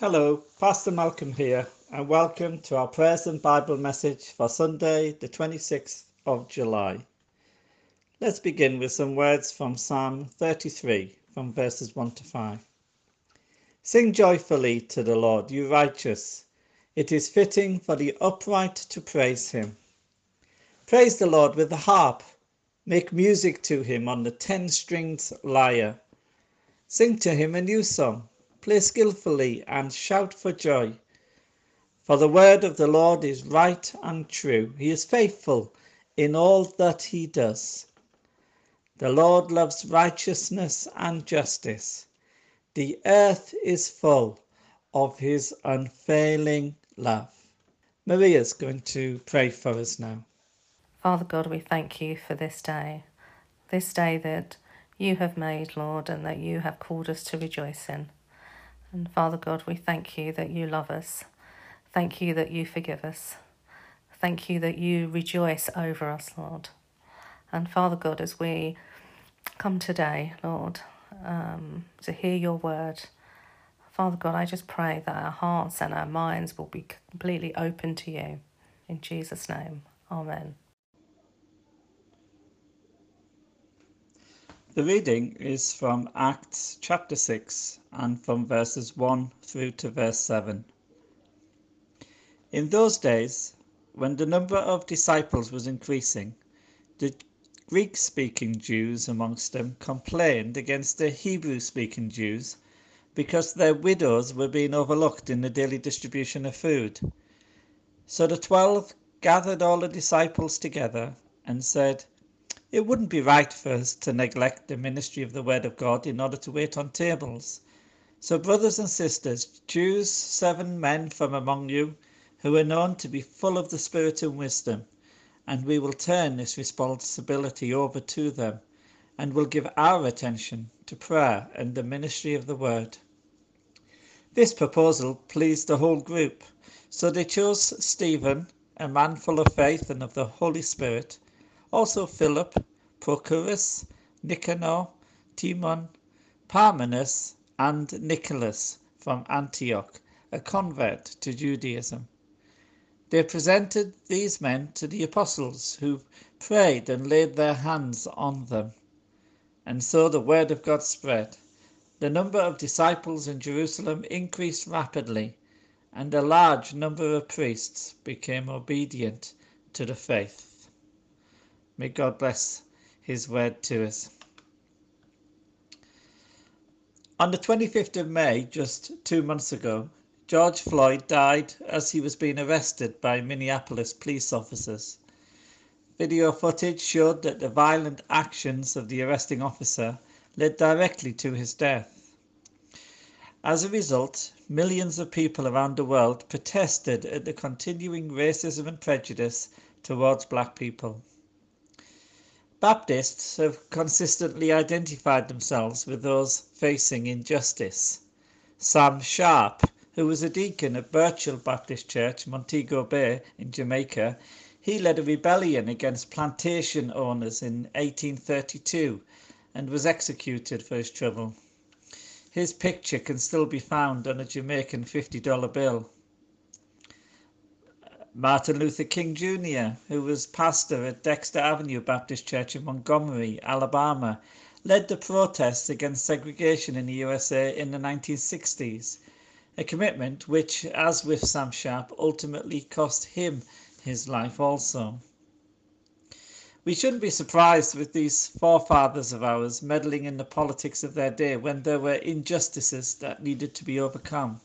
Hello, Pastor Malcolm here, and welcome to our prayers and Bible message for Sunday, the 26th of July. Let's begin with some words from Psalm 33, from verses 1 to 5. Sing joyfully to the Lord, you righteous. It is fitting for the upright to praise him. Praise the Lord with the harp. Make music to him on the ten stringed lyre. Sing to him a new song play skilfully, and shout for joy. For the word of the Lord is right and true. He is faithful in all that he does. The Lord loves righteousness and justice. The earth is full of his unfailing love. Maria's going to pray for us now. Father God, we thank you for this day, this day that you have made, Lord, and that you have called us to rejoice in. And Father God, we thank you that you love us. Thank you that you forgive us. Thank you that you rejoice over us, Lord. And Father God, as we come today, Lord, um, to hear your word, Father God, I just pray that our hearts and our minds will be completely open to you. In Jesus' name, Amen. The reading is from Acts chapter 6 and from verses 1 through to verse 7. In those days, when the number of disciples was increasing, the Greek speaking Jews amongst them complained against the Hebrew speaking Jews because their widows were being overlooked in the daily distribution of food. So the twelve gathered all the disciples together and said, it wouldn't be right for us to neglect the ministry of the Word of God in order to wait on tables. So, brothers and sisters, choose seven men from among you who are known to be full of the Spirit and wisdom, and we will turn this responsibility over to them and will give our attention to prayer and the ministry of the Word. This proposal pleased the whole group, so they chose Stephen, a man full of faith and of the Holy Spirit also Philip, Prochorus, Nicanor, Timon, Parmenas, and Nicholas from Antioch, a convert to Judaism. They presented these men to the apostles, who prayed and laid their hands on them. And so the word of God spread. The number of disciples in Jerusalem increased rapidly, and a large number of priests became obedient to the faith. May God bless His word to us. On the 25th of May, just two months ago, George Floyd died as he was being arrested by Minneapolis police officers. Video footage showed that the violent actions of the arresting officer led directly to his death. As a result, millions of people around the world protested at the continuing racism and prejudice towards black people. Baptists have consistently identified themselves with those facing injustice. Sam Sharpe, who was a deacon at Burchell Baptist Church, Montego Bay in Jamaica, he led a rebellion against plantation owners in 1832 and was executed for his trouble. His picture can still be found on a Jamaican $50 bill. Martin Luther King Jr., who was pastor at Dexter Avenue Baptist Church in Montgomery, Alabama, led the protests against segregation in the USA in the 1960s, a commitment which, as with Sam Sharpe, ultimately cost him his life also. We shouldn't be surprised with these forefathers of ours meddling in the politics of their day when there were injustices that needed to be overcome.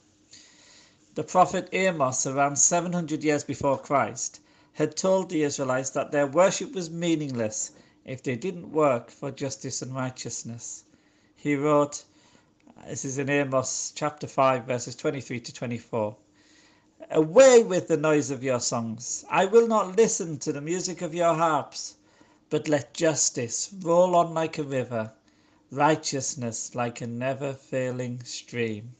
The prophet Amos, around 700 years before Christ, had told the Israelites that their worship was meaningless if they didn't work for justice and righteousness. He wrote, this is in Amos chapter 5, verses 23 to 24. Away with the noise of your songs. I will not listen to the music of your harps, but let justice roll on like a river, righteousness like a never failing stream.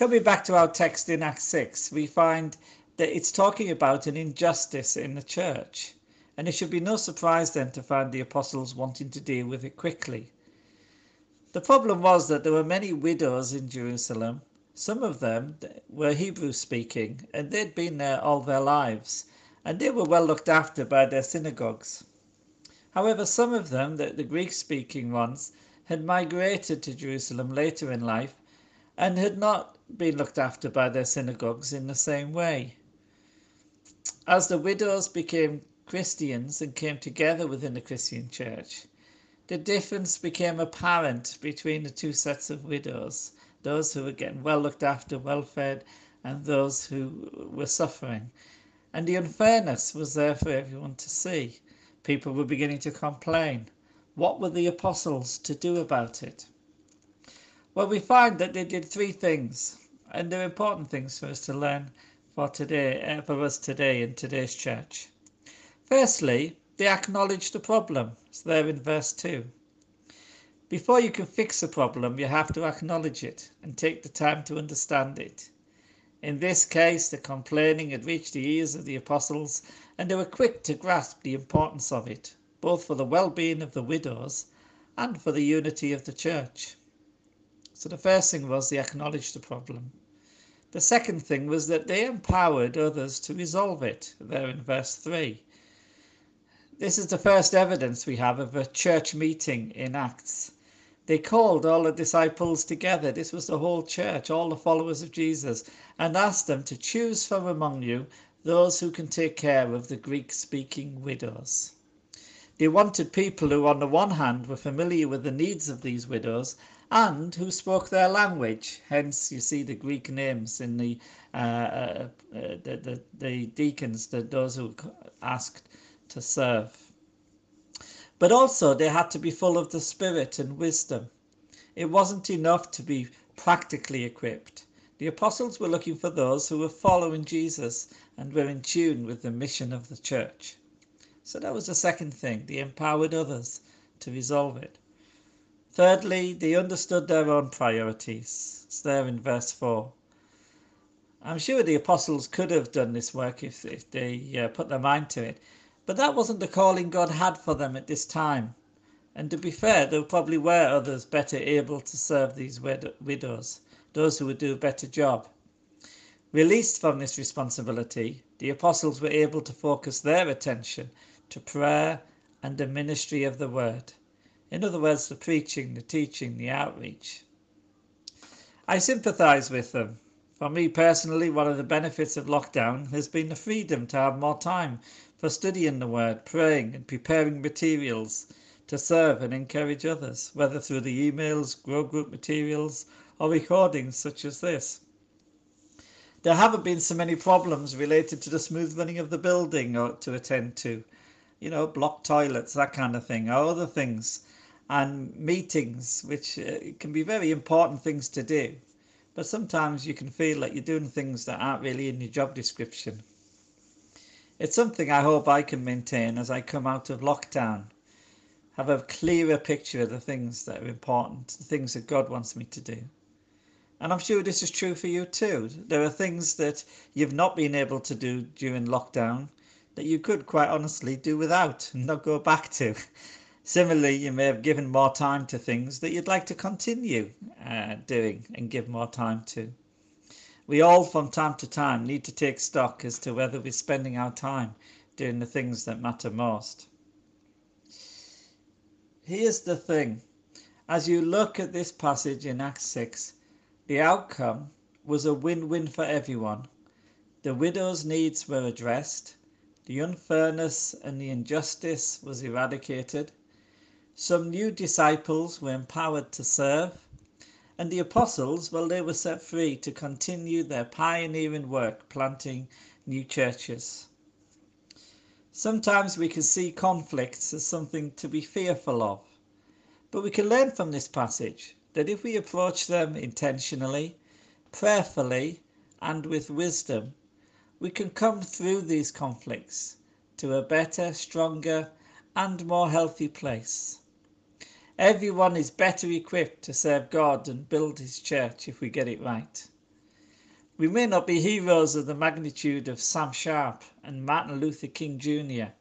Coming back to our text in Acts 6, we find that it's talking about an injustice in the church. And it should be no surprise then to find the apostles wanting to deal with it quickly. The problem was that there were many widows in Jerusalem. Some of them were Hebrew speaking, and they'd been there all their lives, and they were well looked after by their synagogues. However, some of them, the, the Greek speaking ones, had migrated to Jerusalem later in life and had not been looked after by their synagogues in the same way. As the widows became Christians and came together within the Christian church, the difference became apparent between the two sets of widows those who were getting well looked after, well fed, and those who were suffering. And the unfairness was there for everyone to see. People were beginning to complain. What were the apostles to do about it? Well, we find that they did three things, and they're important things for us to learn for today, uh, for us today in today's church. Firstly, they acknowledged the problem. It's there in verse 2. Before you can fix a problem, you have to acknowledge it and take the time to understand it. In this case, the complaining had reached the ears of the apostles, and they were quick to grasp the importance of it, both for the well being of the widows and for the unity of the church. So the first thing was they acknowledged the problem. The second thing was that they empowered others to resolve it, there in verse 3. This is the first evidence we have of a church meeting in Acts. They called all the disciples together. This was the whole church, all the followers of Jesus, and asked them to choose from among you those who can take care of the Greek speaking widows. They wanted people who, on the one hand, were familiar with the needs of these widows and who spoke their language. Hence, you see the Greek names in the uh, uh, uh the, the, the deacons, the, those who asked to serve. But also, they had to be full of the Spirit and wisdom. It wasn't enough to be practically equipped. The apostles were looking for those who were following Jesus and were in tune with the mission of the church. So that was the second thing. They empowered others to resolve it. Thirdly, they understood their own priorities. It's there in verse 4. I'm sure the apostles could have done this work if, if they uh, put their mind to it. But that wasn't the calling God had for them at this time. And to be fair, there probably were others better able to serve these wid- widows, those who would do a better job. Released from this responsibility, the apostles were able to focus their attention to prayer and the ministry of the word. In other words, the preaching, the teaching, the outreach. I sympathize with them. For me personally, one of the benefits of lockdown has been the freedom to have more time for studying the Word, praying, and preparing materials to serve and encourage others, whether through the emails, grow group materials, or recordings such as this. There haven't been so many problems related to the smooth running of the building or to attend to, you know, blocked toilets, that kind of thing, or other things, and meetings, which uh, can be very important things to do. But sometimes you can feel like you're doing things that aren't really in your job description. It's something I hope I can maintain as I come out of lockdown. Have a clearer picture of the things that are important, the things that God wants me to do. And I'm sure this is true for you too. There are things that you've not been able to do during lockdown that you could quite honestly do without and not go back to. Similarly, you may have given more time to things that you'd like to continue uh, doing and give more time to. We all, from time to time, need to take stock as to whether we're spending our time doing the things that matter most. Here's the thing as you look at this passage in Acts 6, the outcome was a win win for everyone. The widow's needs were addressed, the unfairness and the injustice was eradicated, some new disciples were empowered to serve and the apostles, well, they were set free to continue their pioneering work planting new churches. Sometimes we can see conflicts as something to be fearful of, but we can learn from this passage that if we approach them intentionally, prayerfully, and with wisdom, we can come through these conflicts to a better, stronger, and more healthy place. Everyone is better equipped to serve God and build his church if we get it right. We may not be heroes of the magnitude of Sam Sharpe and Martin Luther King Jr.,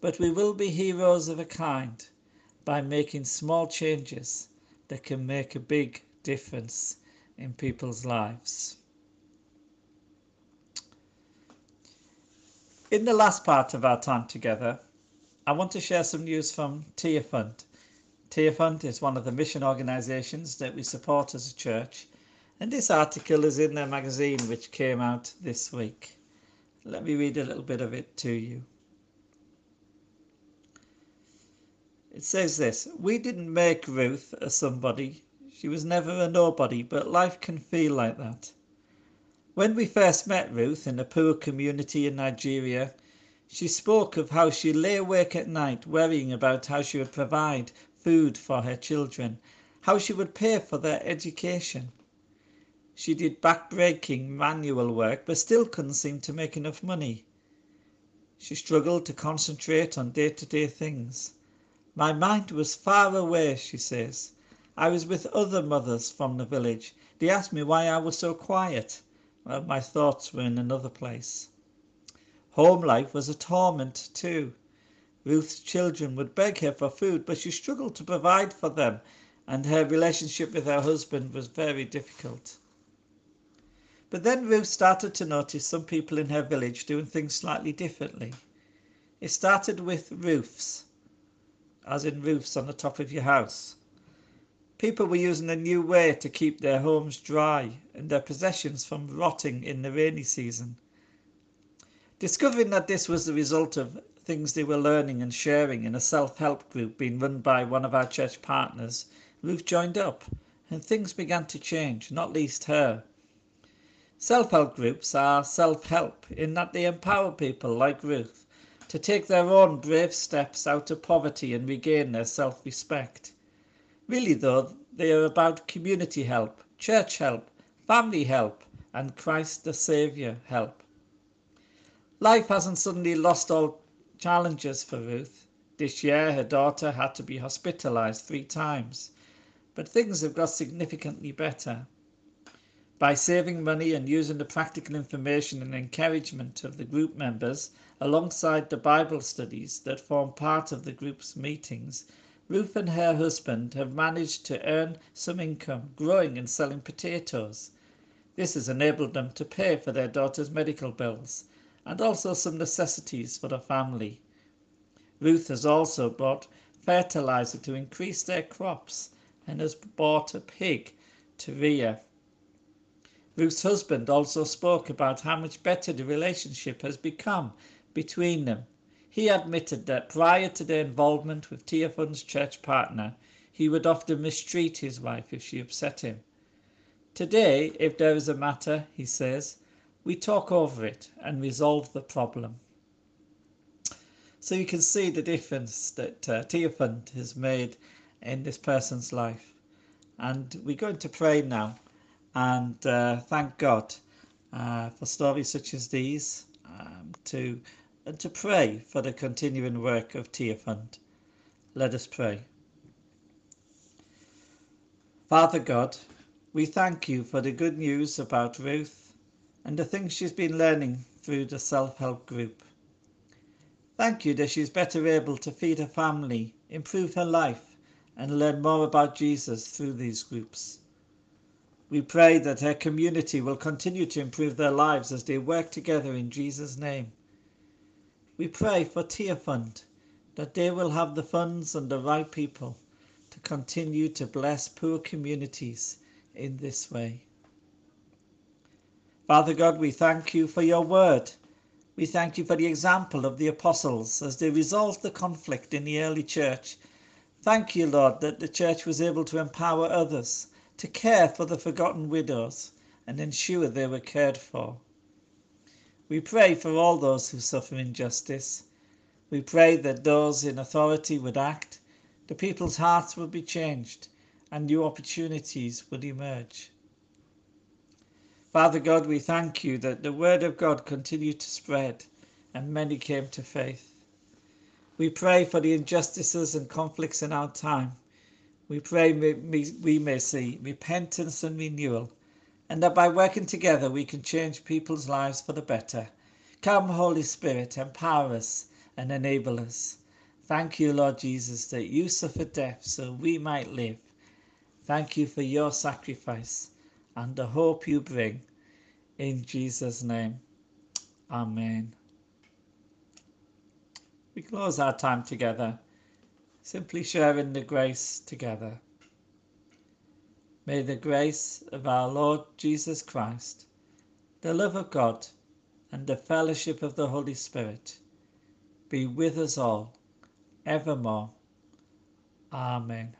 but we will be heroes of a kind by making small changes that can make a big difference in people's lives. In the last part of our time together, I want to share some news from Tearfund. Tearfund is one of the mission organisations that we support as a church, and this article is in their magazine which came out this week. Let me read a little bit of it to you. It says this We didn't make Ruth a somebody. She was never a nobody, but life can feel like that. When we first met Ruth in a poor community in Nigeria, she spoke of how she lay awake at night worrying about how she would provide food for her children, how she would pay for their education. She did back-breaking manual work but still couldn't seem to make enough money. She struggled to concentrate on day-to-day things. My mind was far away, she says. I was with other mothers from the village. They asked me why I was so quiet. Well, my thoughts were in another place. Home life was a torment too. Ruth's children would beg her for food, but she struggled to provide for them, and her relationship with her husband was very difficult. But then Ruth started to notice some people in her village doing things slightly differently. It started with roofs, as in roofs on the top of your house. People were using a new way to keep their homes dry and their possessions from rotting in the rainy season. Discovering that this was the result of things they were learning and sharing in a self-help group being run by one of our church partners, Ruth joined up and things began to change, not least her. Self-help groups are self-help in that they empower people like Ruth to take their own brave steps out of poverty and regain their self-respect. Really, though, they are about community help, church help, family help, and Christ the Saviour help. Life hasn't suddenly lost all challenges for Ruth. This year, her daughter had to be hospitalised three times, but things have got significantly better. By saving money and using the practical information and encouragement of the group members alongside the Bible studies that form part of the group's meetings, Ruth and her husband have managed to earn some income growing and selling potatoes. This has enabled them to pay for their daughter's medical bills and also some necessities for the family. Ruth has also bought fertilizer to increase their crops and has bought a pig to rear. Ruth's husband also spoke about how much better the relationship has become between them he admitted that prior to their involvement with Tearfund's church partner, he would often mistreat his wife if she upset him. Today, if there is a matter, he says, we talk over it and resolve the problem. So you can see the difference that uh, has made in this person's life. And we're going to pray now and uh, thank God uh, for stories such as these um, to and to pray for the continuing work of Tearfund. Let us pray. Father God, we thank you for the good news about Ruth and the things she's been learning through the self-help group. Thank you that she's better able to feed her family, improve her life and learn more about Jesus through these groups. We pray that her community will continue to improve their lives as they work together in Jesus' name. We pray for Tearfund that they will have the funds and the right people to continue to bless poor communities in this way. Father God, we thank you for your word. We thank you for the example of the apostles as they resolved the conflict in the early church. Thank you, Lord, that the church was able to empower others to care for the forgotten widows and ensure they were cared for. We pray for all those who suffer injustice. We pray that those in authority would act, the people's hearts would be changed, and new opportunities would emerge. Father God, we thank you that the word of God continued to spread and many came to faith. We pray for the injustices and conflicts in our time. We pray we may see repentance and renewal and that by working together we can change people's lives for the better. Come, Holy Spirit, empower us and enable us. Thank you, Lord Jesus, that you suffered death so we might live. Thank you for your sacrifice and the hope you bring. In Jesus' name, Amen. We close our time together, simply sharing the grace together. May the grace of our Lord Jesus Christ, the love of God, and the fellowship of the Holy Spirit be with us all evermore. Amen.